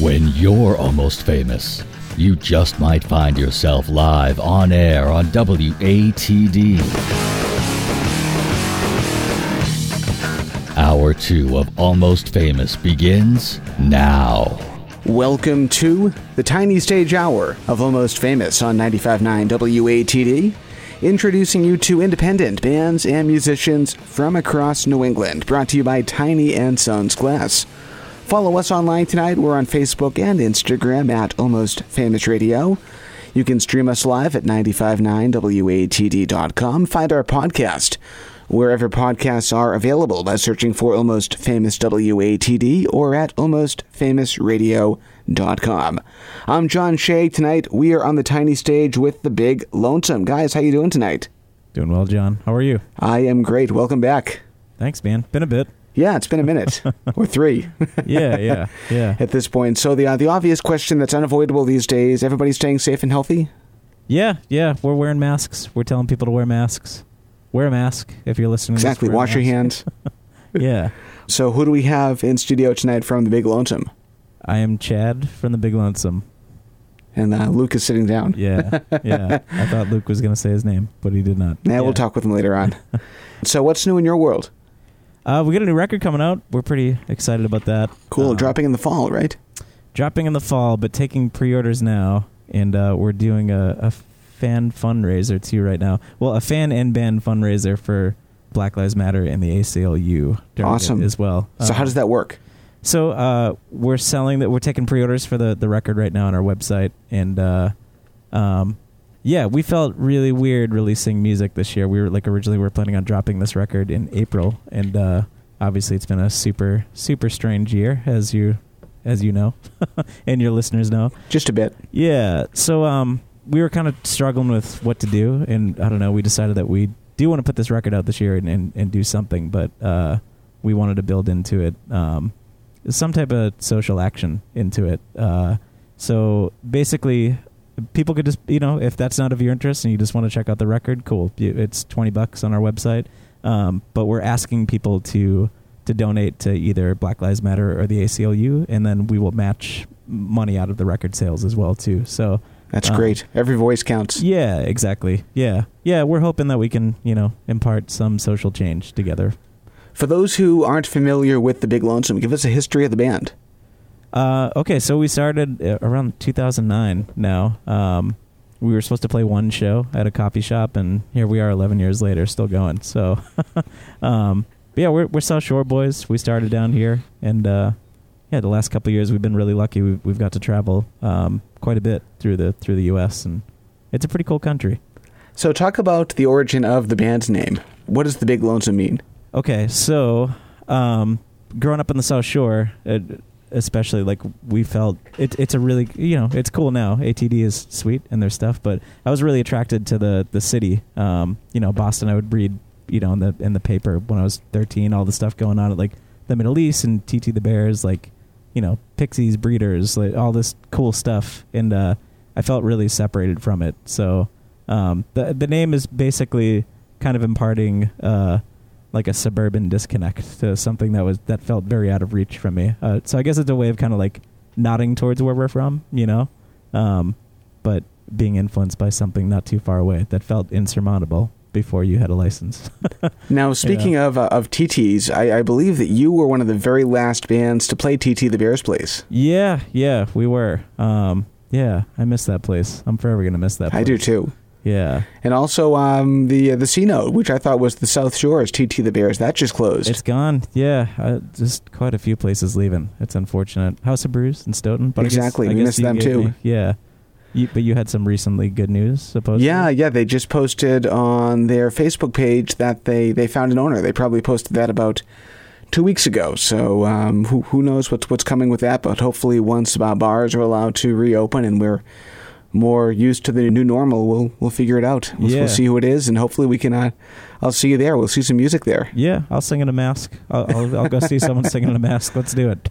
When you're almost famous, you just might find yourself live on air on WATD. Hour two of Almost Famous begins now. Welcome to the Tiny Stage Hour of Almost Famous on 95.9 WATD, introducing you to independent bands and musicians from across New England, brought to you by Tiny and Sons Glass. Follow us online tonight. We're on Facebook and Instagram at Almost Famous Radio. You can stream us live at 959watd.com. Find our podcast wherever podcasts are available by searching for Almost Famous WATD or at almostfamousradio.com. I'm John Shea. Tonight we are on the tiny stage with the Big Lonesome. Guys, how you doing tonight? Doing well, John. How are you? I am great. Welcome back. Thanks, man. Been a bit. Yeah, it's been a minute or three. Yeah, yeah, yeah. At this point, so the uh, the obvious question that's unavoidable these days: everybody staying safe and healthy? Yeah, yeah. We're wearing masks. We're telling people to wear masks. Wear a mask if you're listening. to this, Exactly. Wash your hands. Yeah. So, who do we have in studio tonight from the Big Lonesome? I am Chad from the Big Lonesome. And uh, Luke is sitting down. Yeah, yeah. I thought Luke was gonna say his name, but he did not. Yeah, we'll talk with him later on. so, what's new in your world? Uh, we got a new record coming out. We're pretty excited about that. Cool. Uh, dropping in the fall, right? dropping in the fall, but taking pre-orders now, and uh, we're doing a, a fan fundraiser too right now. Well, a fan and band fundraiser for Black Lives Matter and the ACLU Awesome. as well. So, how Um, does that work? So uh, we're selling that. We're taking pre-orders for the the record right now on our website, and uh, um, yeah, we felt really weird releasing music this year. We were like originally we were planning on dropping this record in April, and uh, obviously it's been a super super strange year, as you as you know, and your listeners know. Just a bit. Yeah. So um, we were kind of struggling with what to do, and I don't know. We decided that we do want to put this record out this year and, and, and do something, but uh, we wanted to build into it um, some type of social action into it. Uh, so basically, people could just you know if that's not of your interest and you just want to check out the record, cool. It's twenty bucks on our website, um, but we're asking people to to donate to either Black Lives Matter or the ACLU, and then we will match money out of the record sales as well too. So That's Um, great. Every voice counts. yeah, exactly. Yeah, yeah. We're hoping that we can you know impart some social change together. For those who aren't familiar with the Big Lonesome, give us a history of the band. Uh, okay, so we started uh, around 2009. Now um, we were supposed to play one show at a coffee shop, and here we are 11 years later, still going. So, um, yeah, we're we're South Shore boys. We started down here, and uh, yeah, the last couple of years we've been really lucky. We've we've got to travel um, quite a bit through the through the U.S. and it's a pretty cool country. So, talk about the origin of the band's name. What does the Big Lonesome mean? Okay, so um, growing up in the South Shore, it, especially like we felt it, it's a really you know it's cool now. ATD is sweet and their stuff, but I was really attracted to the the city. Um, you know, Boston. I would read you know in the in the paper when I was thirteen, all the stuff going on at like the Middle East and TT the Bears, like you know Pixies, Breeders, like all this cool stuff, and uh, I felt really separated from it. So um, the the name is basically kind of imparting. Uh, like a suburban disconnect to something that was that felt very out of reach from me. Uh, so I guess it's a way of kind of like nodding towards where we're from, you know, um, but being influenced by something not too far away that felt insurmountable before you had a license. Now, speaking of uh, of TTs, I, I believe that you were one of the very last bands to play TT the Bears place. yeah, yeah, we were. Um, yeah, I miss that place. I'm forever gonna miss that. Place. I do too. Yeah, And also um, the uh, the C Note, which I thought was the South Shore's TT the Bears, that just closed. it's gone. Yeah, uh, just quite a few places leaving. It's unfortunate. House of Brews in Stoughton. But I guess- Exactly, I we guess missed them too. me- yeah, you, but you had some recently good news, supposedly. yeah, yeah, they just posted on their Facebook page that they, they found an owner. They probably posted that about two weeks ago. So um, who who knows what's what's coming with that? But hopefully, once uh, bars are allowed to reopen and we're more used to the new normal, we'll we'll figure it out. We'll, Yeah. we'll see who it is, and hopefully we can. Uh, I'll see you there. We'll see some music there. Yeah, I'll sing in a mask. I'll, I'll, I'll go see someone singing in a mask. Let's do it.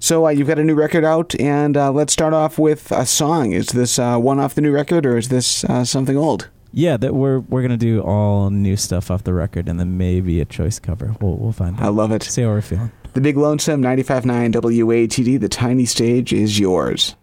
So uh, you've got a new record out, and uh, let's start off with a song. Is this uh, one off the new record, or is this uh, something old? Yeah, that we're we're gonna do all new stuff off the record, and then maybe a choice cover. We'll we'll find out. I love it. See how we're feeling. The Big Lonesome 95.9 WATD, the tiny stage is yours.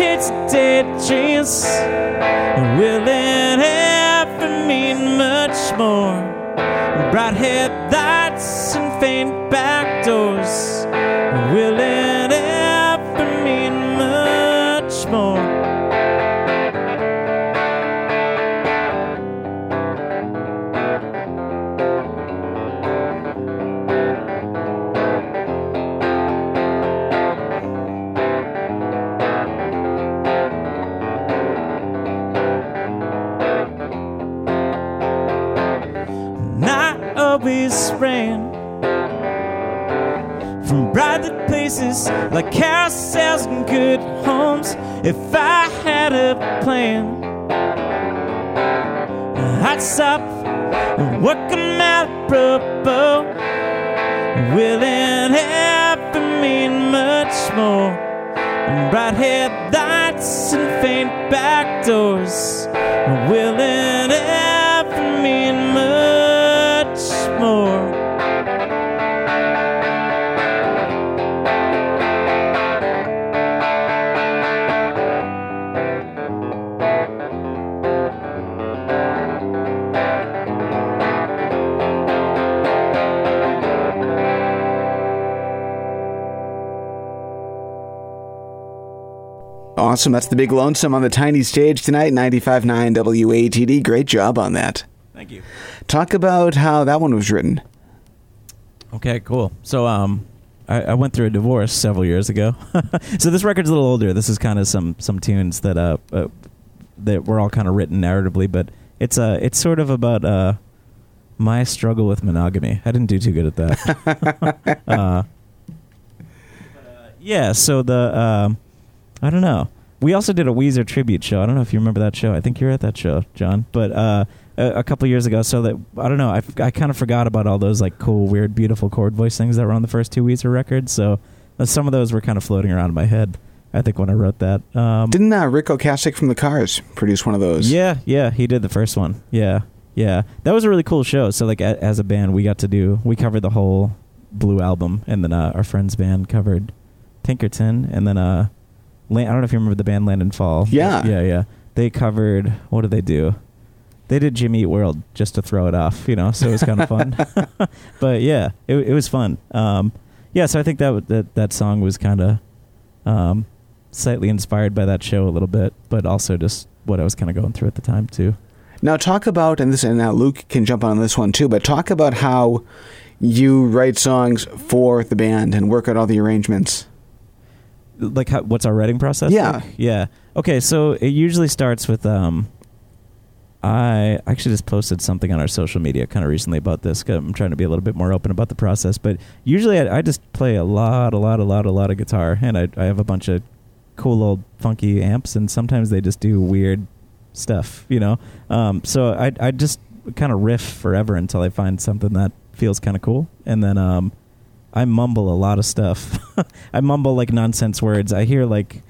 Chance of dead dreams. Homes. If I had a plan, I'd stop and work them out pro Will it ever mean much more? Bright headlights and faint back doors. Will it ever mean Awesome. That's the Big Lonesome on the tiny stage tonight, 95.9 WATD. Great job on that. Thank you. Talk about how that one was written. Okay, cool. So, um, I, I went through a divorce several years ago. so this record's a little older. This is kind of some some tunes that uh, uh that were all kind of written narratively, but it's uh it's sort of about uh my struggle with monogamy. I didn't do too good at that. uh, yeah. So the um, I don't know. We also did a Weezer tribute show. I don't know if you remember that show. I think you were at that show, John. But uh, a, a couple years ago, so that I don't know. I, I kind of forgot about all those like cool, weird, beautiful chord voice things that were on the first two Weezer records. So uh, some of those were kind of floating around in my head. I think when I wrote that. Um, Didn't uh, Ric Ocasek from the Cars produce one of those? yeah, yeah, he did the first one. Yeah, yeah, that was a really cool show. So like a, as a band, we got to do we covered the whole Blue album, and then uh, our friend's band covered Pinkerton, and then uh, I don't know if you remember the band Land and Fall. Yeah. yeah, yeah. They covered what did they do? They did Jimmy Eat World just to throw it off, you know. So it was kind of fun. but yeah, it it was fun. Um, yeah, so I think that that that song was kind of um, slightly inspired by that show a little bit, but also just what I was kind of going through at the time too. Now talk about and this and now Luke can jump on this one too, but talk about how you write songs for the band and work out all the arrangements. Like, how, what's our writing process? Yeah. like? yeah. Okay, so it usually starts with um. I actually just posted something on our social media kind of recently about this. 'cause I'm trying to be a little bit more open about the process, but usually I, I just play a lot, a lot, a lot, a lot of guitar, and I, I have a bunch of cool old funky amps, and sometimes they just do weird stuff, you know. Um, so I I just kind of riff forever until I find something that feels kind of cool, and then um, I mumble a lot of stuff. I mumble like nonsense words. I hear like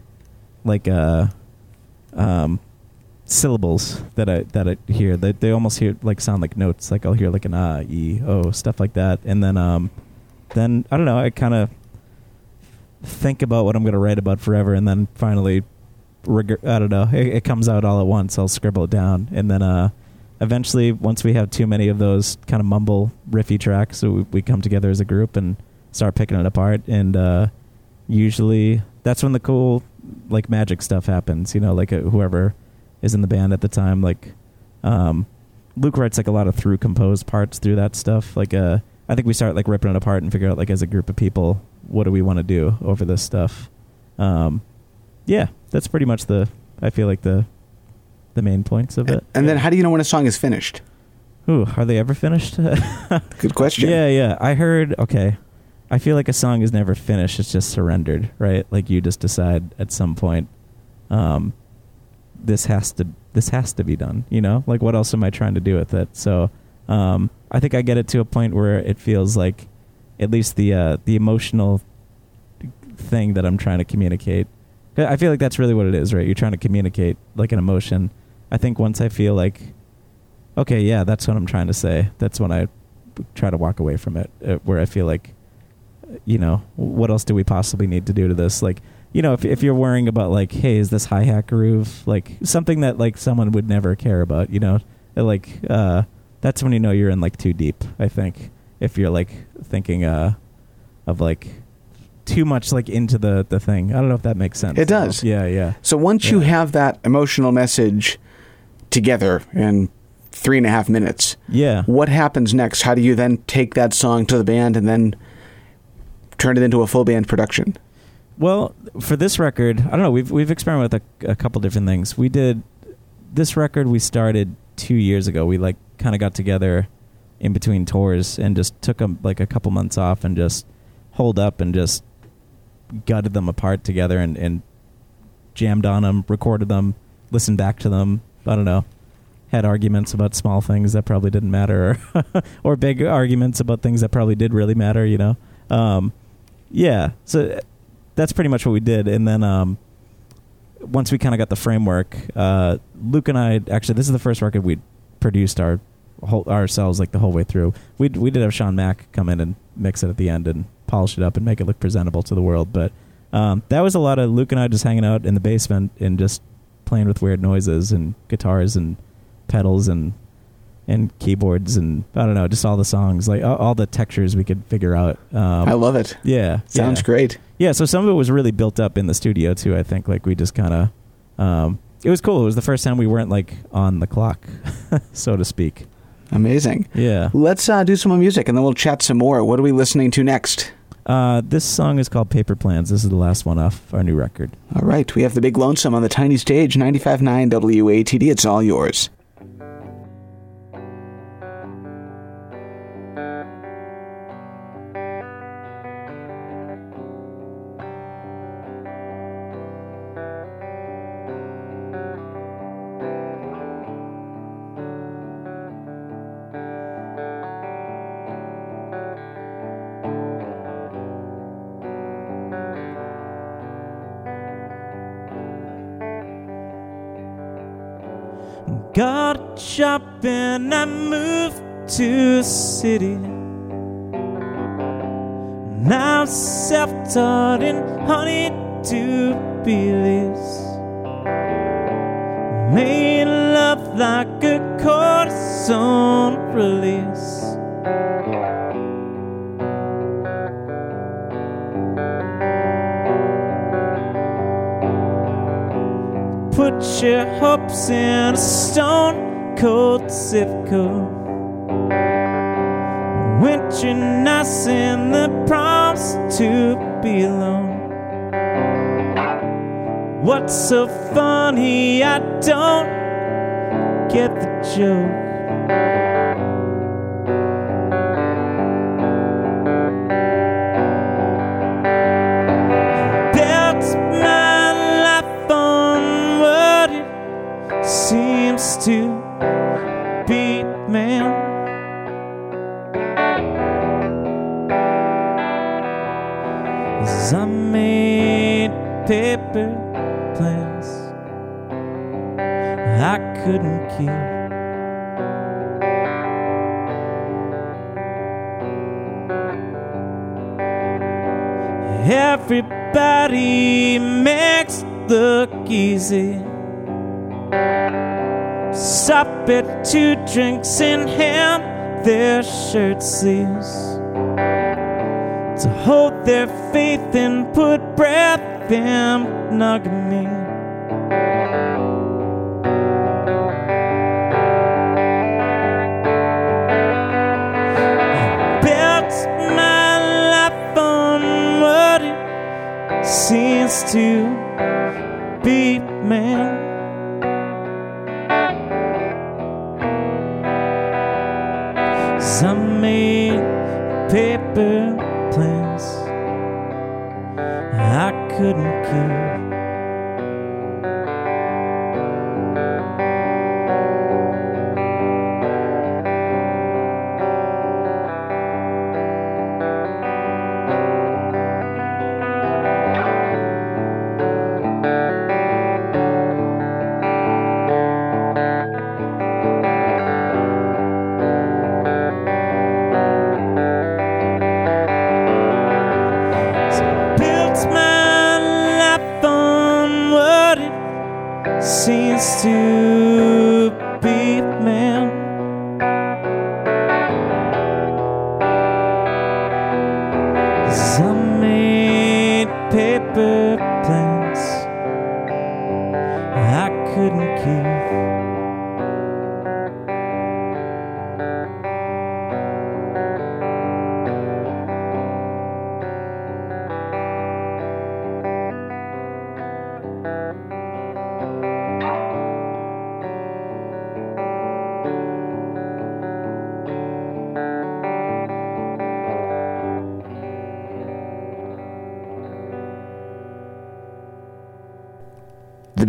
like uh um syllables that I that I hear that they almost hear like sound like notes. Like I'll hear like an ah, e, oh, stuff like that, and then um then I don't know. I kind of think about what I'm going to write about forever, and then finally, I don't know. It, it comes out all at once. I'll scribble it down, and then uh, eventually, once we have too many of those kind of mumble riffy tracks, so we, we come together as a group and start picking it apart, and uh, usually that's when the cool like magic stuff happens. You know, like uh, whoever is in the band at the time, like um, Luke writes like a lot of through composed parts through that stuff. Like uh, I think we start like ripping it apart and figure out like as a group of people, what do we want to do over this stuff. Um, yeah, that's pretty much the I feel like the the main points of it. And then how do you know when a song is finished? Ooh, are they ever finished? Good question. Yeah, yeah. I heard. Okay, I feel like a song is never finished; it's just surrendered, right? Like you just decide at some point, um, this has to this has to be done. You know, like what else am I trying to do with it? So, um, I think I get it to a point where it feels like, at least the uh, the emotional thing that I'm trying to communicate. I feel like that's really what it is, right? You're trying to communicate like an emotion. I think once I feel like okay, yeah, that's what I'm trying to say. That's when I try to walk away from it, uh, where I feel like, you know, what else do we possibly need to do to this? Like, you know, if if you're worrying about like, hey, is this hi hat groove like something that like someone would never care about? You know, like uh, that's when you know you're in like too deep. I think if you're like thinking uh, of like too much like into the the thing. I don't know if that makes sense. It does. Yeah, yeah. So once you have that emotional message together in three and a half minutes, Yeah. what happens next? How do you then take that song to the band and then turn it into a full band production? Well, for this record, I don't know. We've we've experimented with a, a couple different things. We did this record. We started two years ago. We like kind of got together in between tours and just took like a couple months off and just holed up and just gutted them apart together and, and jammed on them, recorded them, listened back to them. I don't know. Had arguments about small things that probably didn't matter, or, or big arguments about things that probably did really matter. You know. Um, yeah. So that's pretty much what we did. And then um, once we kind of got the framework, uh, Luke and I actually this is the first record we produced our whole, ourselves like the whole way through. We we did have Sean Mack come in and mix it at the end and polish it up and make it look presentable to the world. But um, that was a lot of Luke and I just hanging out in the basement and just playing with weird noises and guitars and pedals and and keyboards and I don't know, just all the songs, like all, all the textures we could figure out. Um, I love it. yeah, Sounds yeah. great. Yeah, so some of it was really built up in the studio too. I think like we just kind of, um, it was cool. It was the first time we weren't like on the clock, so to speak. Amazing. Yeah. Let's uh, do some more music and then we'll chat some more. What are we listening to next? Uh, this song is called Paper Plans. This is the last one off our new record. All right, we have the big lonesome on the tiny stage, 95.9 WATD. It's all yours. And I moved to city. Now self-taught in honey to beliefs. Made love like a cortisone release. Put your hopes in a stone cold zip code. Winter nights in the promise to be alone. What's so funny? I don't get the joke. At two drinks in hand their shirt sleeves. to hold their faith and put breath in monogamy. Built my life on what it seems to be, man. Some made paper plans I couldn't keep.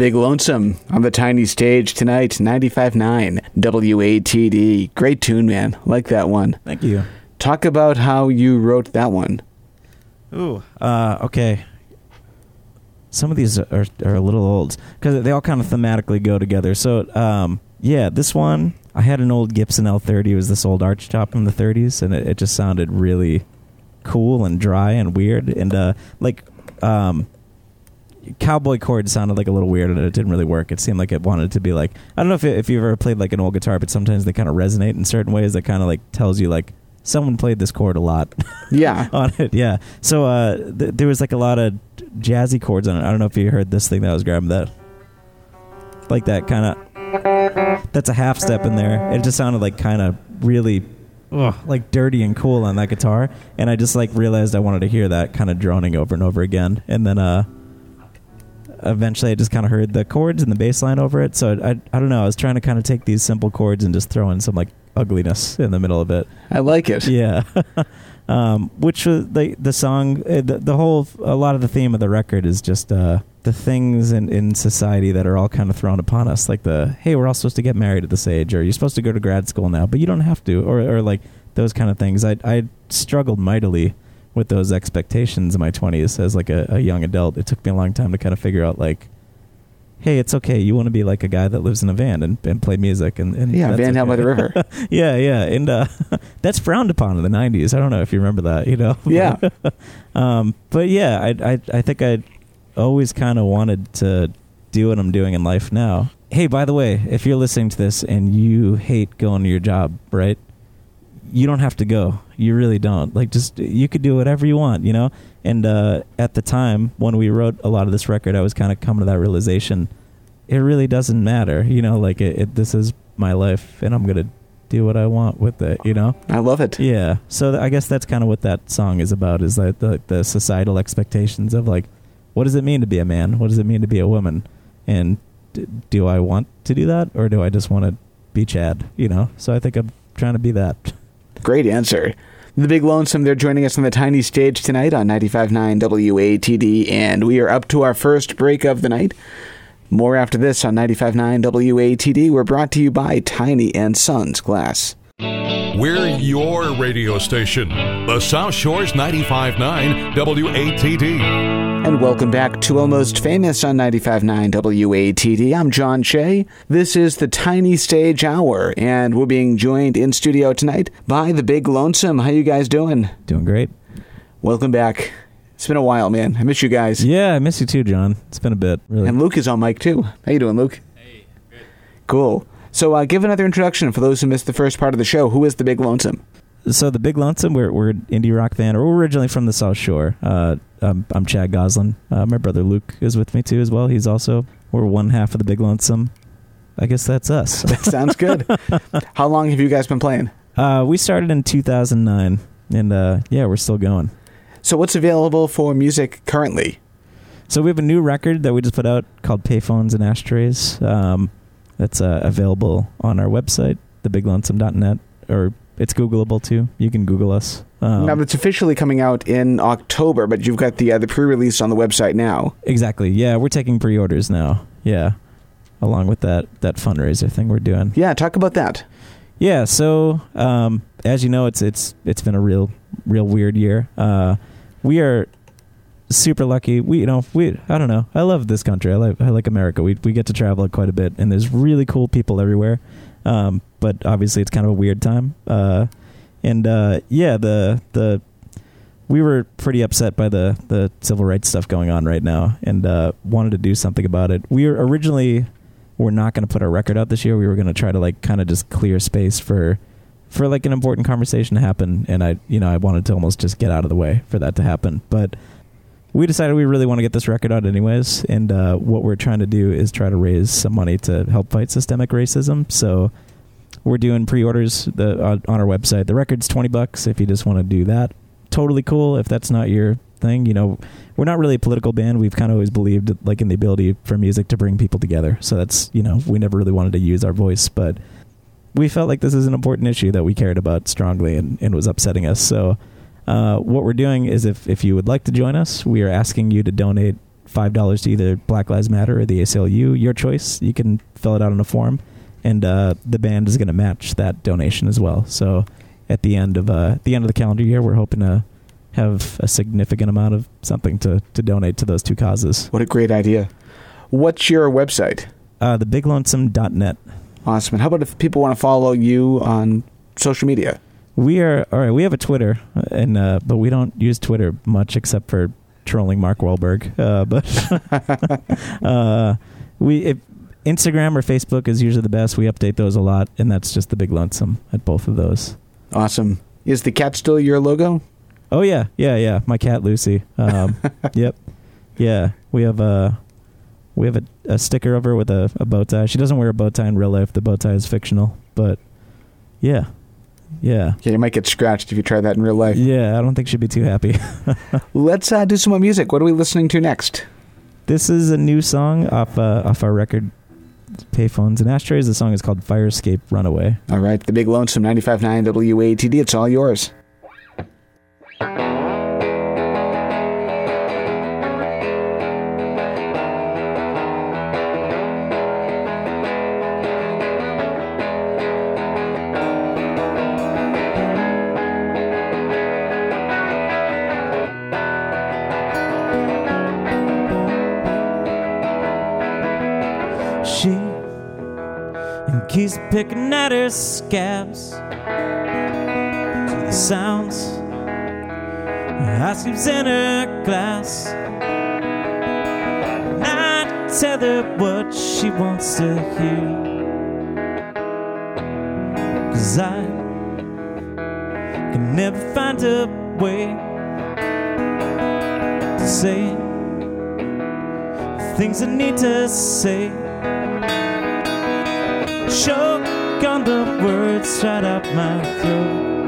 Big Lonesome on the tiny stage tonight, 95.9 WATD. Great tune, man. Like that one. Thank you. Talk about how you wrote that one. Ooh. Uh, okay. Some of these are, are a little old because they all kind of thematically go together. So, um, yeah, this one I had an old Gibson L30. It was this old arch top from the 30s, and it, it just sounded really cool and dry and weird and uh, like um, cowboy chord sounded like a little weird and it didn't really work. It seemed like it wanted to be like I don't know if if you've ever played like an old guitar, but sometimes they kind of resonate in certain ways that kind of like tells you like someone played this chord a lot Yeah. on it. Yeah. So uh, th- there was like a lot of jazzy chords on it. I don't know if you heard this thing that I was grabbing that, like that kind of. That's a half step in there. It just sounded like kind of really, ugh, like dirty and cool on that guitar. And I just like realized I wanted to hear that kind of droning over and over again. And then uh, eventually I just kind of heard the chords and the bass line over it. So I, I don't know. I was trying to kind of take these simple chords and just throw in some like ugliness in the middle of it. I like it. Yeah. um, which was the the song, uh, the, the whole, a lot of the theme of the record is just uh, the things in, in society that are all kind of thrown upon us, like the hey, we're all supposed to get married at this age, or you're supposed to go to grad school now, but you don't have to, or or like those kind of things. I I struggled mightily with those expectations in my 20s as like a, a young adult. It took me a long time to kind of figure out like. Hey, it's okay. You want to be like a guy that lives in a van and, and play music and, and Yeah, Van Halen by the River. yeah, yeah, and uh, that's frowned upon in the '90s. I don't know if you remember that. You know. Yeah. um, but yeah, I I I think I always kind of wanted to do what I'm doing in life now. Hey, by the way, if you're listening to this and you hate going to your job, right? You don't have to go. You really don't. Like, just you could do whatever you want, you know. And uh, at the time when we wrote a lot of this record, I was kind of coming to that realization. It really doesn't matter, you know. Like, it, it this is my life, and I'm gonna do what I want with it, you know. I love it. Yeah. So th- I guess that's kind of what that song is about is that the, the societal expectations of like, what does it mean to be a man? What does it mean to be a woman? And d- do I want to do that or do I just want to be Chad? You know? So I think I'm trying to be that. Great answer. The Big Lonesome, they're joining us on the tiny stage tonight on 95.9 WATD, and we are up to our first break of the night. More after this on 95.9 WATD. We're brought to you by Tiny and Sons Glass. We're your radio station, the South Shores 95.9 WATD. And welcome back to Almost Famous on 95.9 WATD. I'm John Shea. This is the Tiny Stage Hour, and we're being joined in studio tonight by the Big Lonesome. How you guys doing? Doing great. Welcome back. It's been a while, man. I miss you guys. Yeah, I miss you too, John. It's been a bit. Really. And Luke is on mic too. How you doing, Luke? Hey, good. Cool. So, uh, give another introduction for those who missed the first part of the show. Who is the Big Lonesome? So the Big Lonesome, we're we're an indie rock band. We're originally from the South Shore. Uh, I'm, I'm Chad Goslin. Uh, my brother Luke is with me too as well. He's also we're one half of the Big Lonesome. I guess that's us. That sounds good. How long have you guys been playing? Uh, we started in 2009, and uh, yeah, we're still going. So, what's available for music currently? So we have a new record that we just put out called Payphones and Ashtrays. Um, that's uh, available on our website, thebiglonesome.net, or it's Googleable too. You can Google us. Um, now, it's officially coming out in October, but you've got the uh, the pre-release on the website now. exactly. Yeah, we're taking pre-orders now. Yeah, along with that that fundraiser thing we're doing. Yeah, talk about that. Yeah. So um, as you know, it's it's it's been a real real weird year. Uh, we are super lucky. We you know we I don't know. I love this country. I like I like America. We we get to travel quite a bit, and there's really cool people everywhere. Um, but obviously, it's kind of a weird time. Uh, and uh, yeah, the the we were pretty upset by the the civil rights stuff going on right now, and uh, wanted to do something about it. We were originally were not going to put our record out this year. We were going to try to like kind of just clear space for for like an important conversation to happen, and I you know I wanted to almost just get out of the way for that to happen, but we decided we really want to get this record out anyways and uh, what we're trying to do is try to raise some money to help fight systemic racism so we're doing pre-orders the, uh, on our website. The record's 20 bucks if you just want to do that. Totally cool if that's not your thing you know. We're not really a political band. We've kind of always believed like in the ability for music to bring people together. So that's you know we never really wanted to use our voice but we felt like this is an important issue that we cared about strongly and, and was upsetting us. So uh, what we're doing is if, if you would like to join us, we are asking you to donate $5 to either Black Lives Matter or the ACLU, your choice. You can fill it out on a form, and uh, the band is going to match that donation as well. So at the end of uh, the end of the calendar year, we're hoping to have a significant amount of something to, to donate to those two causes. What a great idea. What's your website? Uh, thebiglonesome.net. Awesome. And how about if people want to follow you on social media? We are all right. We have a Twitter, and uh, but we don't use Twitter much except for trolling Mark Wahlberg. Uh, but uh, we if Instagram or Facebook is usually the best. We update those a lot, and that's just the big lonesome at both of those. Awesome. Is the cat still your logo? Oh yeah, yeah, yeah. My cat Lucy. Um, yep. Yeah, we have a we have a, a sticker over with a, a bow tie. She doesn't wear a bow tie in real life. The bow tie is fictional, but yeah, yeah. Yeah, you might get scratched if you try that in real life. Yeah, I don't think she'd be too happy. Let's uh, do some more music. What are we listening to next? this is a new song off uh, off our record, Payphones and Ashtrays. The song is called Fire Escape Runaway. All right, the big lonesome 95.9 WATD. It's all yours. Scabs to the sounds ice cubes in glass. I tell her what she wants to hear. Cause I can never find a way to say things I need to say the words shut up my throat.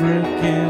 Thing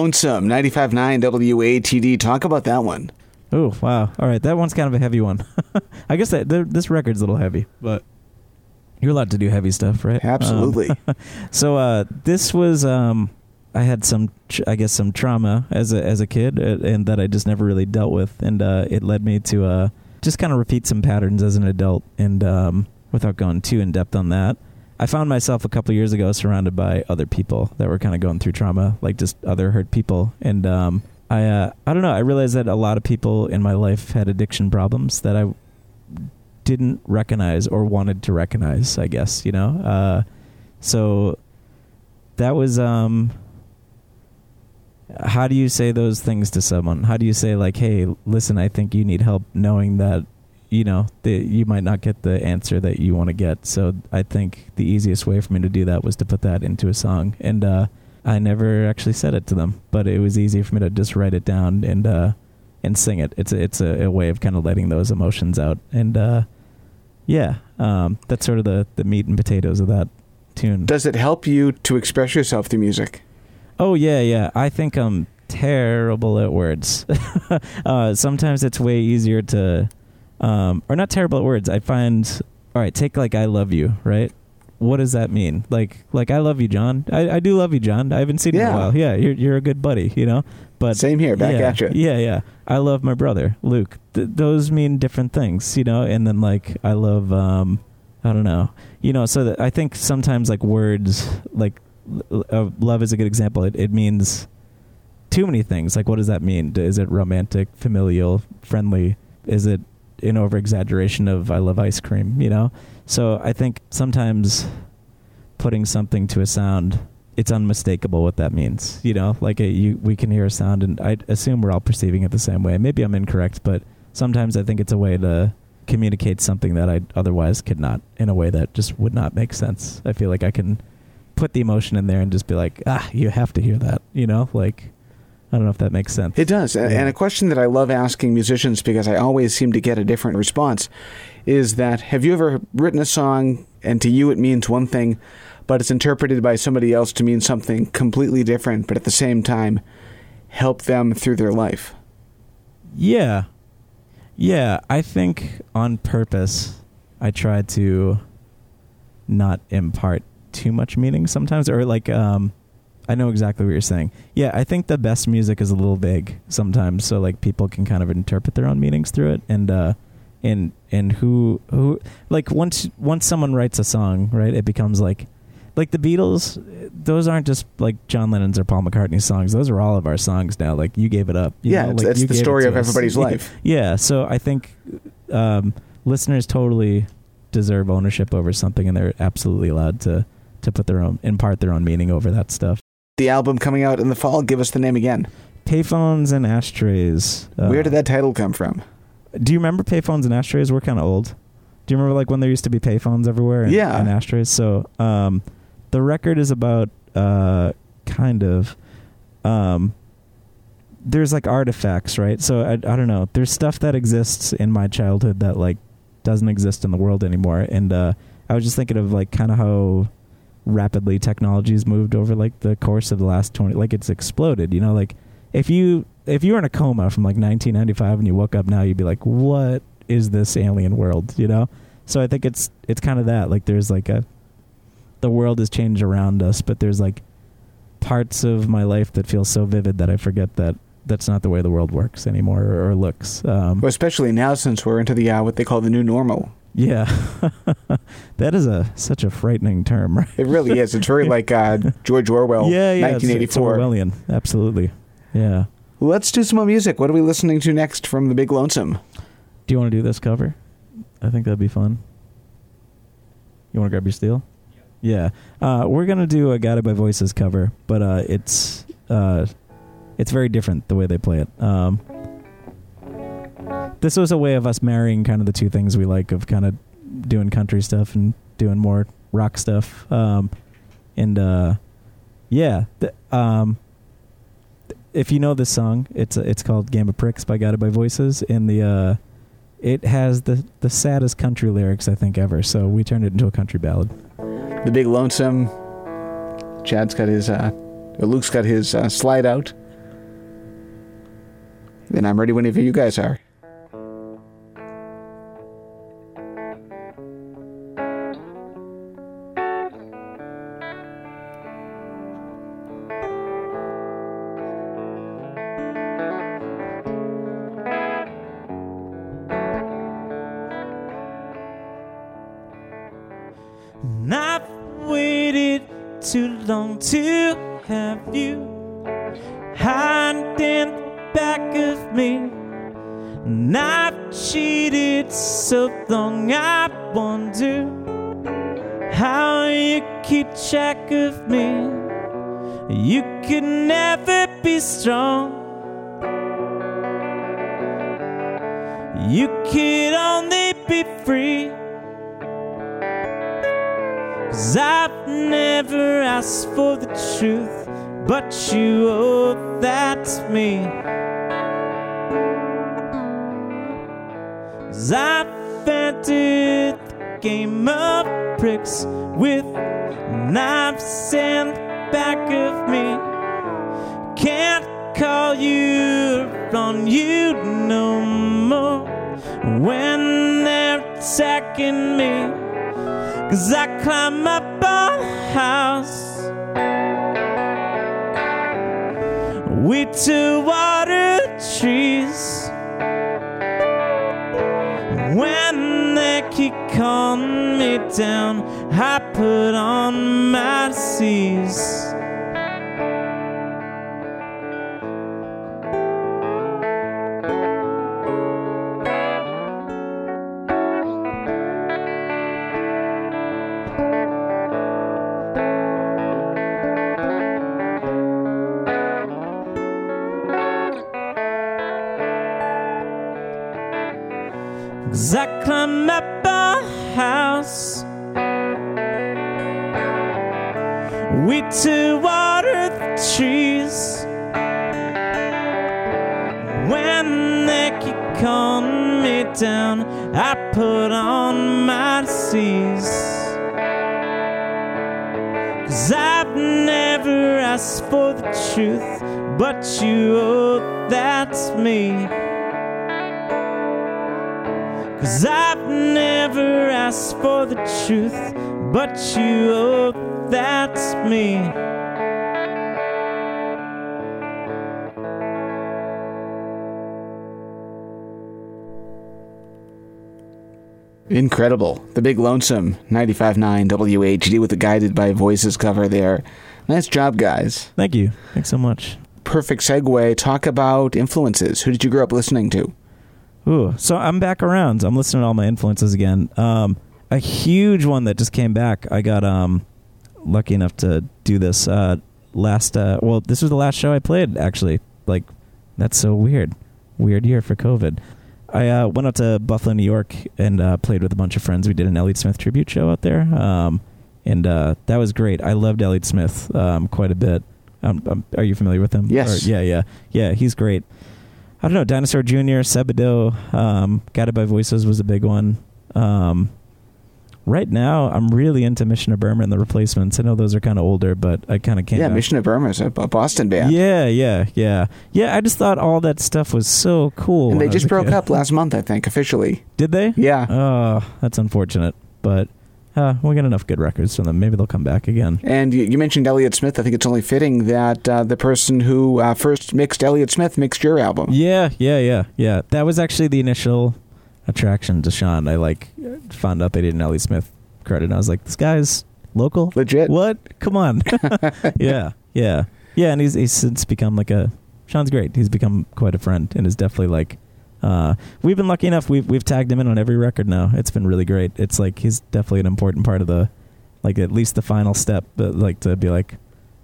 Lonesome, 95.9 WATD. Talk about that one. Oh wow! All right, that one's kind of a heavy one. I guess that this record's a little heavy, but you're allowed to do heavy stuff, right? Um, Absolutely. so uh, this was um, I had some I guess some trauma as a as a kid, uh, and that I just never really dealt with, and uh, it led me to uh, just kind of repeat some patterns as an adult, and um, without going too in depth on that. I found myself a couple years ago surrounded by other people that were kind of going through trauma, like just other hurt people, and um, I uh, I don't know. I realized that a lot of people in my life had addiction problems that I didn't recognize or wanted to recognize. I guess you know. Uh, so that was um. How do you say those things to someone? How do you say like, "Hey, listen, I think you need help," knowing that you know that you might not get the answer that you want to get. So I think the easiest way for me to do that was to put that into a song, and uh, I never actually said it to them, but it was easy for me to just write it down and uh, and sing it. It's a, it's a, a way of kind of letting those emotions out, and uh, yeah, um, that's sort of the the meat and potatoes of that tune. Does it help you to express yourself through music? Oh yeah, yeah. I think I'm terrible at words. uh, sometimes it's way easier to, um, or not terrible at words. I find, all right, take like "I love you," right? What does that mean? Like, like I love you, John. I, I do love you, John. I haven't seen you in a while. Yeah, you're you're a good buddy, you know. But Same here, back yeah, at you. Yeah, yeah. I love my brother, Luke. Th- those mean different things, you know. And then like I love, um, I don't know, you know. So that I think sometimes like words, like uh, love is a good example. It it means too many things. Like what does that mean? Is it romantic, familial, friendly? Is it an over exaggeration of I love ice cream? You know. So I think sometimes putting something to a sound it's unmistakable what that means. You know, like a, you, we can hear a sound, and I assume we're all perceiving it the same way. Maybe I'm incorrect, but sometimes I think it's a way to communicate something that I otherwise could not in a way that just would not make sense. I feel like I can put the emotion in there and just be like, ah, you have to hear that. You know, like I don't know if that makes sense. It does. Yeah. And a question that I love asking musicians because I always seem to get a different response is that have you ever written a song and to you it means one thing, but it's interpreted by somebody else to mean something completely different, but at the same time help them through their life? Yeah. Yeah, I think on purpose I try to not impart too much meaning sometimes or like um I know exactly what you're saying. Yeah, I think the best music is a little vague sometimes so like people can kind of interpret their own meanings through it and uh and and who who like once once someone writes a song, right? It becomes like like the Beatles, those aren't just like John Lennon's or Paul McCartney's songs. Those are all of our songs now. Like you gave it up. you Yeah, know? it's- Like, the story of us. everybody's life. Yeah, so I think um, listeners totally deserve ownership over something, and they're absolutely allowed to to put their own impart their own meaning over that stuff. The album coming out in the fall. Give us the name again. Payphones and ashtrays. Uh, Where did that title come from? Do you remember payphones and ashtrays? We're kind of old. Do you remember like when there used to be payphones everywhere? And, Yeah. and ashtrays. So um, the record is about uh, kind of um, there's like artifacts, right? So I, I don't know. There's stuff that exists in my childhood that like doesn't exist in the world anymore, and uh, I was just thinking of like kind of how rapidly technology's moved over like the course of the last 20 like it's exploded you know like if you if you were in a coma from like 1995 and you woke up now you'd be like what is this alien world you know so i think it's it's kind of that like there's like a the world has changed around us but there's like parts of my life that feel so vivid that i forget that that's not the way the world works anymore or, or looks um Well, especially now since we're into the uh, what they call the new normal. Yeah that is a such a frightening term right It really is. It's very like uh, George Orwell, yeah yeah it's- it's 1984. orwellian absolutely yeah Let's do some more music. What are we listening to next from the Big Lonesome? Do you want to do this cover? I think that'd be fun. You want to grab your steel? Yeah. Uh, we're gonna do a Guided by Voices cover, but uh, it's uh, it's very different the way they play it. Um, this was a way of us marrying kind of the two things we like of kind of doing country stuff and doing more rock stuff. Um, and uh, yeah, th- um, if you know this song, it's it's called "Game of Pricks" by Guided by Voices, and the uh, it has the the saddest country lyrics I think ever. So we turned it into a country ballad. The Big Lonesome. Chad's got his, uh, Luke's got his uh, slide out. And I'm ready whenever you guys are. And I've waited too long to have you hide in the back of me. And I've cheated so long, I wonder how you keep track of me. You could never be strong. You could only be free. Cause I've never asked for the truth, but you owe that to me. Cause I've entered the game of pricks with knives in the back of me. Can't call you on you no more when they're attacking me. Cause I climb up on house. We two water trees. When they keep calling me down, I put on my seas. Cause I climb up a house. We two water the trees. When they keep calling me down, I put on my seas. Cause I've never asked for the truth, but you oh, owe that to me. Cause I've never asked for the truth, but you owe that to me. Incredible. The Big Lonesome, 95.9 WATD with the Guided by Voices cover there. Nice job, guys. Thank you. Thanks so much. Perfect segue. Talk about influences. Who did you grow up listening to? Ooh, so I'm back around. I'm listening to all my influences again. Um, a huge one that just came back. I got um lucky enough to do this uh last uh well this was the last show I played actually. Like that's so weird. Weird year for COVID. I uh, went out to Buffalo, New York, and uh, played with a bunch of friends. We did an Elliott Smith tribute show out there, um, and uh, that was great. I loved Elliott Smith um, quite a bit. Um, um, are you familiar with him? Yes. Or- yeah, yeah, yeah. He's great. I don't know. Dinosaur Jr., Sebadoh, um, Guided by Voices was a big one. Um, right now, I'm really into Mission of Burma and the Replacements. I know those are kind of older, but I kind of came yeah. Mission of Burma is a, a Boston band. Yeah, yeah, yeah, yeah. I just thought all that stuff was so cool. And they just broke kid. up last month, I think, officially. Did they? Yeah. Oh, that's unfortunate. But uh, we got enough good records from them. Maybe they'll come back again. And you, you mentioned Elliott Smith. I think it's only fitting that uh, the person who uh, first mixed Elliott Smith mixed your album. Yeah, yeah, yeah, yeah. That was actually the initial attraction to Sean. I like found out they did an Ellie Smith credit. And I was like, this guy's local. Legit. What? Come on. yeah, yeah, yeah. And he's he's since become like a Sean's great. He's become quite a friend and is definitely like. Uh, we've been lucky enough. We've we've tagged him in on every record now. It's been really great. It's like he's definitely an important part of the, like at least the final step. But like to be like,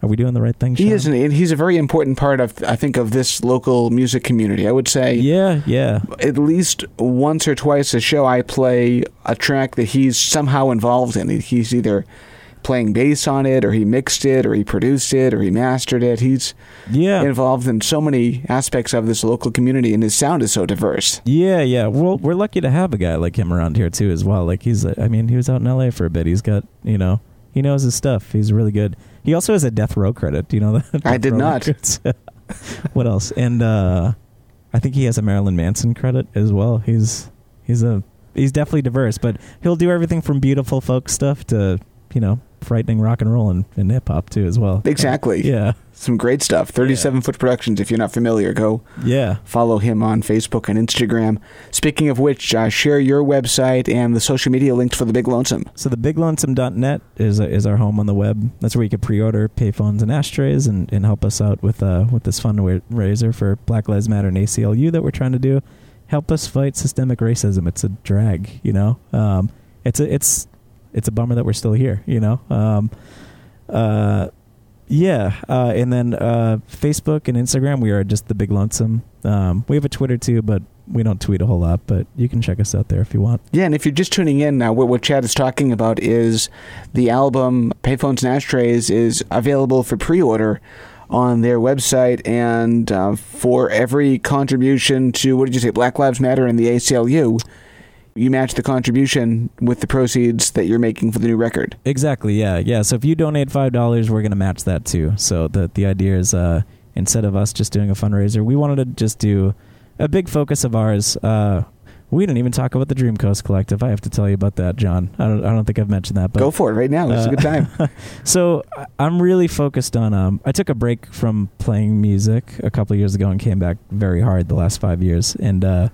are we doing the right thing? He is, an, and he's a very important part of, I think, of this local music community. I would say, Yeah, yeah, at least once or twice a show, I play a track that he's somehow involved in. He's either playing bass on it, or he mixed it, or he produced it, or he mastered it. He's yeah. involved in so many aspects of this local community, and his sound is so diverse. Yeah, yeah. Well, we're lucky to have a guy like him around here too, as well. Like he's, I mean, he was out in L.A. for a bit. He's got, you know, he knows his stuff. He's really good. He also has a Death Row credit. Do you know that? I did not. What else? And uh I think he has a Marilyn Manson credit as well. He's he's a he's definitely diverse, but he'll do everything from beautiful folk stuff to you know frightening rock and roll and, and hip hop too as well. Exactly. Yeah, Some great stuff. 37 Foot Productions. If you're not familiar, go yeah. follow him on Facebook and Instagram. Speaking of which, uh, share your website and the social media links for the Big Lonesome. So the biglonesome.net is is our home on the web. That's where you can pre-order payphones and ashtrays and, and help us out with uh with this fundraiser for Black Lives Matter and ACLU that we're trying to do. Help us fight systemic racism. It's a drag, you know. Um, it's a it's it's a bummer that we're still here, you know. Um, uh, yeah, uh, and then uh, Facebook and Instagram, we are just the Big Lonesome. Um, we have a Twitter too, but we don't tweet a whole lot. But you can check us out there if you want. Yeah, and if you're just tuning in now, what, what Chad is talking about is the album Payphones and Ashtrays is available for pre order on their website. And uh, for every contribution to, what did you say, Black Lives Matter and the ACLU, you match the contribution with the proceeds that you're making for the new record. Exactly. Yeah. Yeah. So if you donate five dollars, we're gonna match that too. So the the idea is, uh, instead of us just doing a fundraiser, we wanted to just do a big focus of ours. Uh, we didn't even talk about the Dream Coast Collective. I have to tell you about that, John. I don't. I don't think I've mentioned that. But Go for it right now. It's a uh, good time. so I'm really focused on. Um, I took a break from playing music a couple of years ago and came back very hard the last five years, and uh,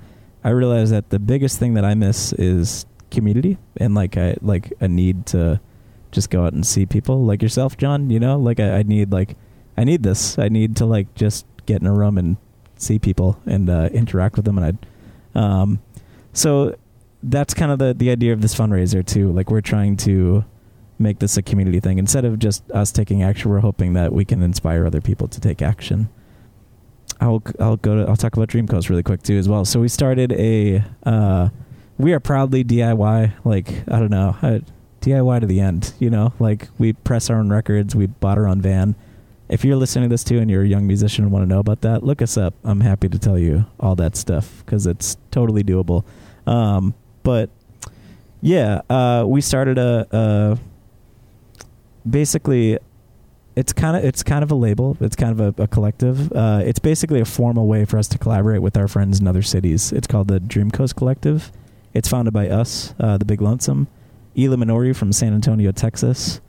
I realize that the biggest thing that I miss is community and like I like a need to just go out and see people like yourself, John. You know, like I, I need like I need this. I need to like just get in a room and see people and uh, interact with them, and I. Um, so that's kind of the the idea of this fundraiser too. Like we're trying to make this a community thing instead of just us taking action. We're hoping that we can inspire other people to take action. I'll I'll go to I'll talk about Dream Coast really quick too as well. So we started a uh, we are proudly DIY. Like I don't know uh, DIY to the end. You know, like we press our own records. We bought our own van. If you're listening to this too and you're a young musician and want to know about that, look us up. I'm happy to tell you all that stuff because it's totally doable. Um, but yeah, uh, we started a, a basically it's kind of it's kind of a label. It's kind of a, a collective. Uh, it's basically a formal way for us to collaborate with our friends in other cities. It's called the Dream Coast Collective. It's founded by us, uh, the Big Lonesome, Ela Minori from San Antonio, Texas,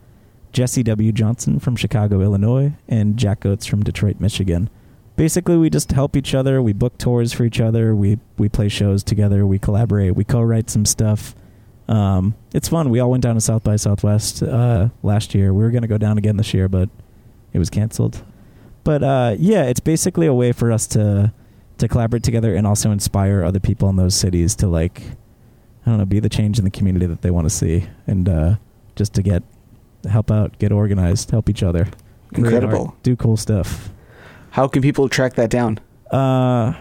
Jesse W. Johnson from Chicago, Illinois, and Jack Oates from Detroit, Michigan. Basically, we just help each other. We book tours for each other. We we play shows together. We collaborate. We co-write some stuff. Um, it's fun. We all went down to South by Southwest uh, last year. We were going to go down again this year, but it was canceled. But uh, yeah, it's basically a way for us to to collaborate together and also inspire other people in those cities to like I don't know, be the change in the community that they want to see, and uh, just to get help out, get organized, help each other. Incredible. art, do cool stuff. How can people track that down? Uh,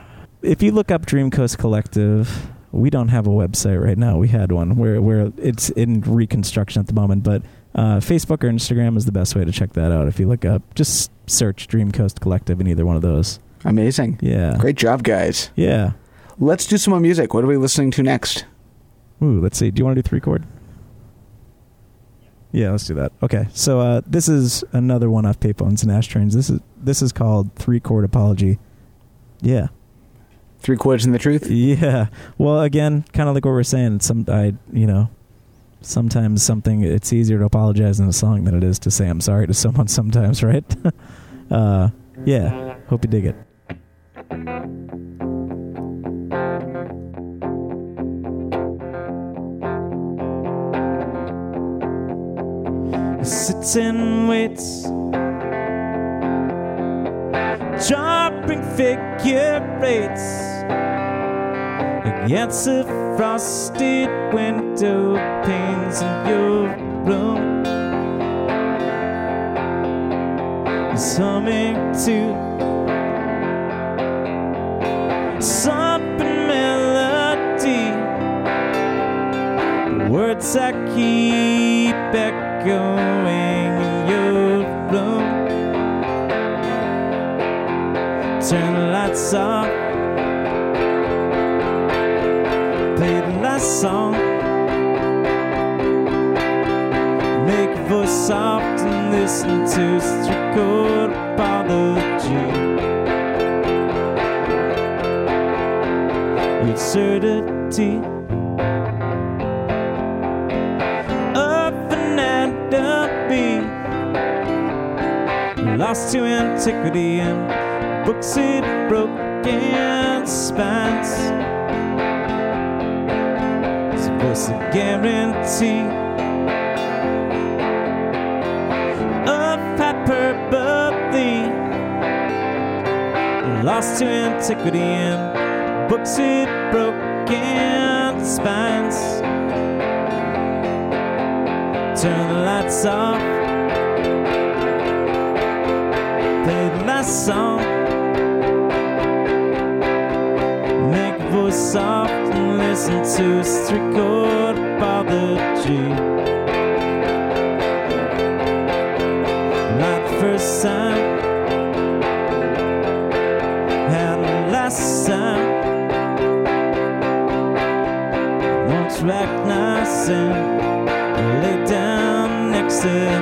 if you look up Dream Coast Collective, we don't have a website right now. We had one where where it's in reconstruction at the moment, but uh, Facebook or Instagram is the best way to check that out. If you look up, just search Dream Coast Collective in either one of those. Amazing. Yeah, Great job, guys. Yeah. Let's do some more music. What are we listening to next? Ooh, let's see. Do you want to do three chord? Yeah, let's do that. Okay, so uh, this is another one off Payphones and Ashtrays. This is this is called three chord apology. Yeah, Three chords and the truth? yeah. Well, again, kind of like what we're saying. Some I, you know, sometimes something it's easier to apologize in a song than it is to say I'm sorry to someone. Sometimes, right? uh, yeah. Hope you dig it. Sits and waits, dropping figure eights against the frosted window panes in your room. Is humming to something melody. Words I keep echoing off. Play the last song. Make voice soft and listen to strict chord apology. Absurdity. Lost to antiquity and books it broken spines. Supposed to guarantee of hyperbole. Lost to antiquity and books it broken spines. Turn the lights off. Play the last song. Voice soft and listen to a chord apology. Not the first time, and last time. Won't recognize him, lay down next to him.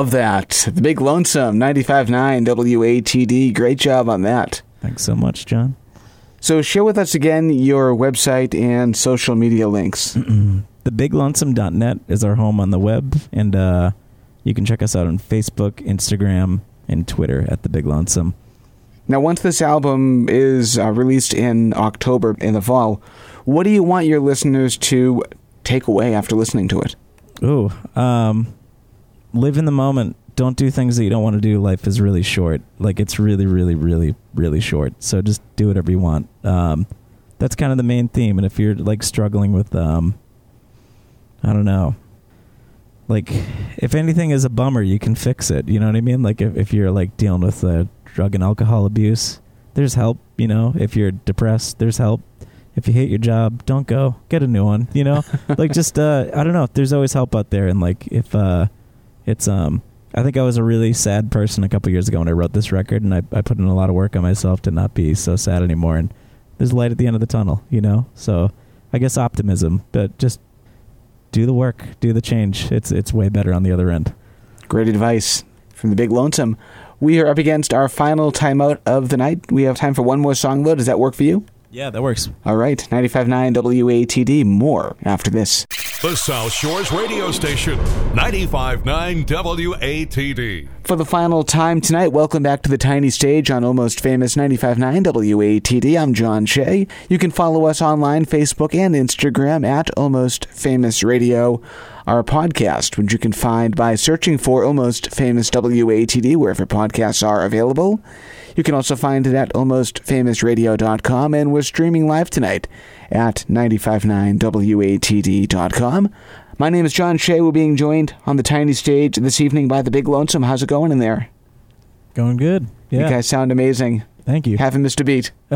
Love that. The Big Lonesome, 95.9 WATD. Great job on that. Thanks so much, John. So share with us again your website and social media links. Thebiglonesome.net is our home on the web, and uh, you can check us out on Facebook, Instagram, and Twitter at The Big Lonesome. Now, once this album is uh, released in October in the fall, what do you want your listeners to take away after listening to it? Ooh, um, live in the moment. Don't do things that you don't want to do. Life is really short. Like it's really, really, really, really short. So just do whatever you want. Um, that's kind of the main theme. And if you're like struggling with, um, I don't know, like if anything is a bummer, you can fix it. You know what I mean? Like if, if you're like dealing with uh, drug and alcohol abuse, there's help. You know, if you're depressed, there's help. If you hate your job, don't go. Get a new one. You know, like just uh, I don't know. There's always help out there. And like if uh, it's um, I think I was a really sad person a couple years ago when I wrote this record, and I I put in a lot of work on myself to not be so sad anymore. And there's light at the end of the tunnel. You know, so I guess optimism, but just do the work, do the change. It's it's way better on the other end. Great advice from the Big Lonesome. We are up against our final timeout of the night. We have time for one more song, though. Does that work for you? Yeah, that works. All right, 95.9 WATD. More after this. The South Shores radio station, 95.9 WATD. For the final time tonight, welcome back to the tiny stage on Almost Famous 95.9 WATD. I'm John Shea. You can follow us online, Facebook, and Instagram at Almost Famous Radio. Our podcast, which you can find by searching for Almost Famous WATD wherever podcasts are available. You can also find it at almostfamousradio.com, and we're streaming live tonight at 959watd.com. My name is John Shea. We're being joined on the tiny stage this evening by the Big Lonesome. How's it going in there? Going good. Yeah. You guys sound amazing. Thank you. Haven't missed a beat.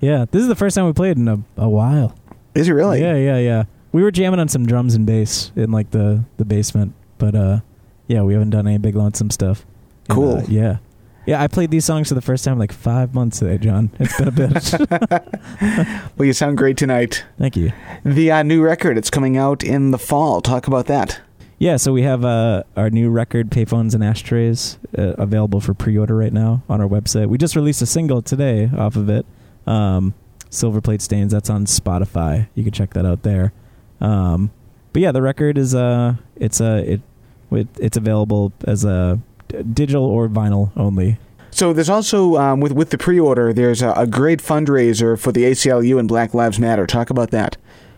yeah, this is the first time we played in a, a while. Is it really? Yeah, yeah, yeah. We were jamming on some drums and bass in like the the basement, but uh, yeah, we haven't done any big lonesome stuff. And, Cool. uh, yeah. Yeah, I played these songs for the first time like five months today, John. It's been a bit. Well, you sound great tonight. Thank you. The uh, new record, it's coming out in the fall. Talk about that. Yeah, so we have uh, our new record, Payphones and Ashtrays, uh, available for pre-order right now on our website. We just released a single today off of it, um, Silver Plate Stains. That's on Spotify. You can check that out there. Um, but yeah, the record is uh, it's uh, it, it it's available as a digital or vinyl only. So there's also um, with with the pre-order, there's a, a great fundraiser for the ACLU and Black Lives Matter. Talk about that.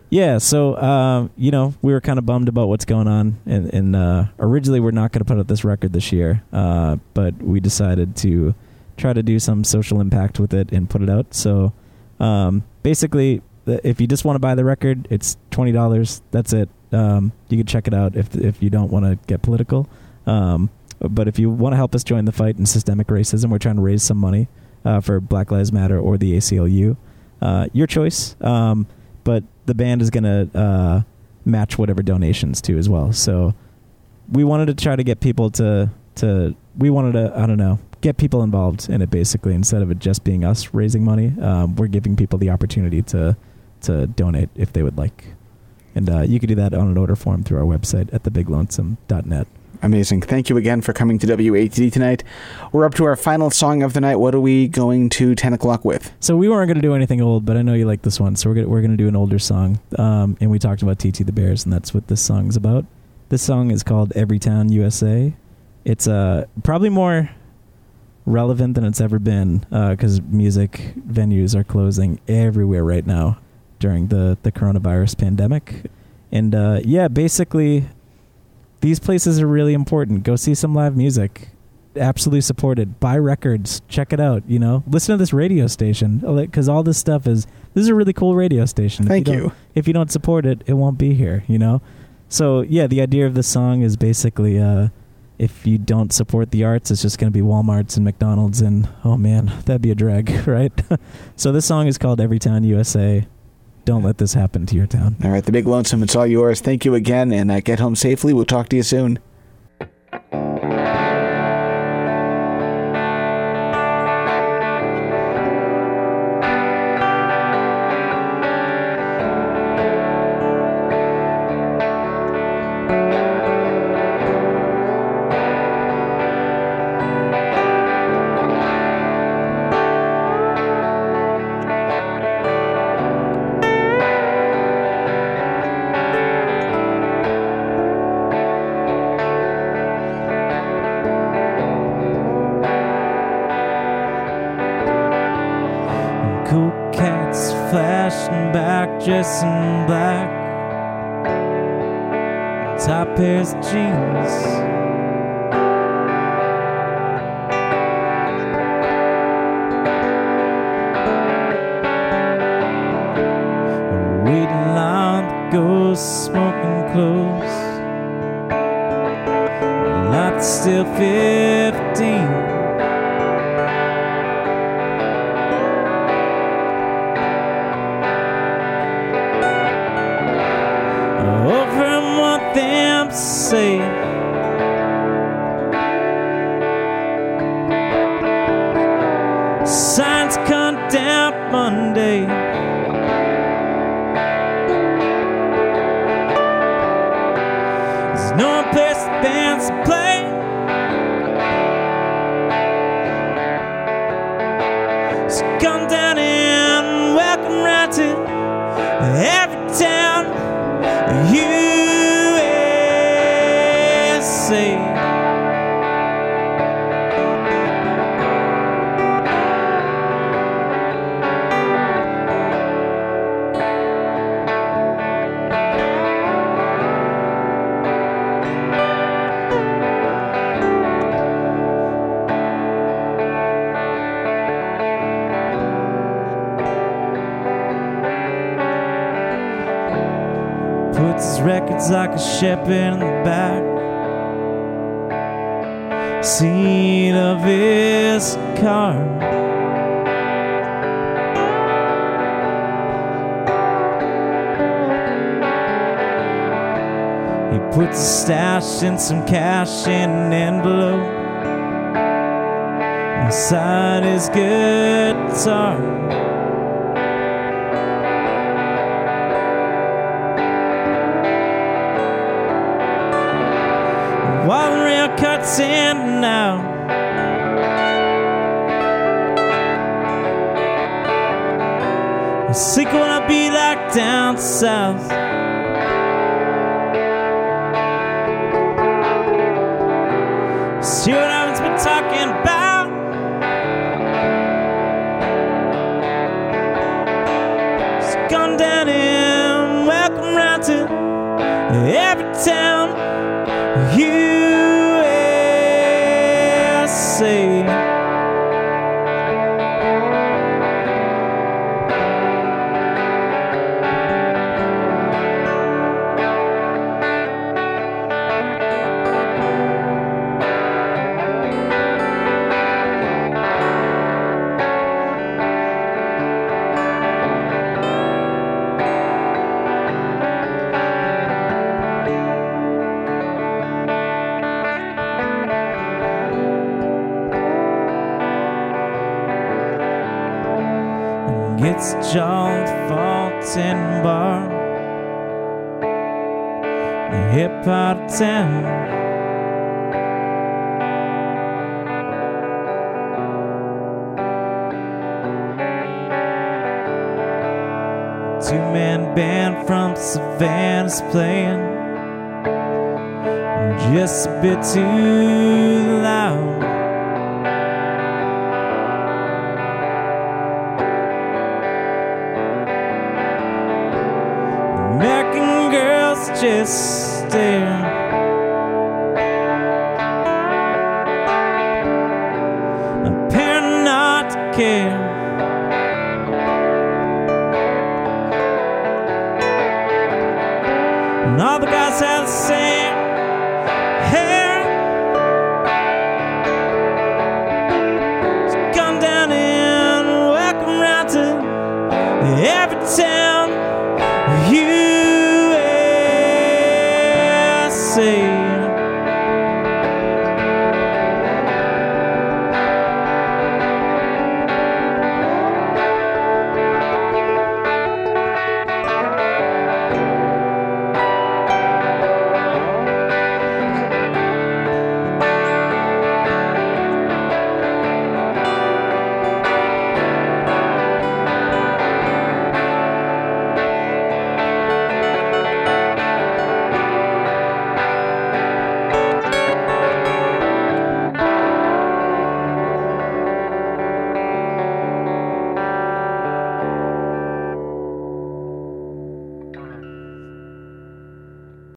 Yeah, so uh, you know we were kind of bummed about what's going on, and, and uh, originally we're not going to put out this record this year, uh, but we decided to try to do some social impact with it and put it out. So um, basically, if you just want to buy the record, it's twenty dollars. That's it. Um, you can check it out if if you don't want to get political. Um, but if you want to help us join the fight in systemic racism, we're trying to raise some money uh, for Black Lives Matter or the ACLU. Uh, your choice. Um, but the band is going to uh, match whatever donations too as well. So we wanted to try to get people to to we wanted to I don't know get people involved in it basically instead of it just being us raising money. Um, we're giving people the opportunity to to donate if they would like, and uh, you can do that on an order form through our website at thebiglonesome.net. Amazing. Thank you again for coming to WATD tonight. We're up to our final song of the night. What are we going to 10 o'clock with? So we weren't going to do anything old, but I know you like this one, so we're gonna, we're going to do an older song. Um, and we talked about TT the Bear's, and that's what this song's about. This song is called "Every Town USA." It's uh, probably more relevant than it's ever been because music venues are closing everywhere right now during the the coronavirus pandemic. And uh, yeah, basically, these places are really important. Go see some live music. Absolutely supported. Buy records. Check it out. You know, listen to this radio station because all this stuff is. This is a really cool radio station. If Thank don't- you. If you don't support it, it won't be here. You know. So yeah, the idea of the song is basically, uh, if you don't support the arts, it's just going to be WalMarts and McDonald's, and oh man, that'd be a drag, right? so this song is called "Every Town USA." Don't let this happen to your town. All right, the Big Lonesome, it's all yours. Thank you again, and uh, get home safely. We'll talk to you soon. Back, dressed in black. Top pairs of jeans. Waiting on the ghost, smoking close. Not still 15. Shepherd in the back seat of his car. He puts a stash and some cash in an envelope inside his guitar. Cuts in now. The sequel will be like down south. Two man band from Savannah's playing just a bit too loud. American girls just stare.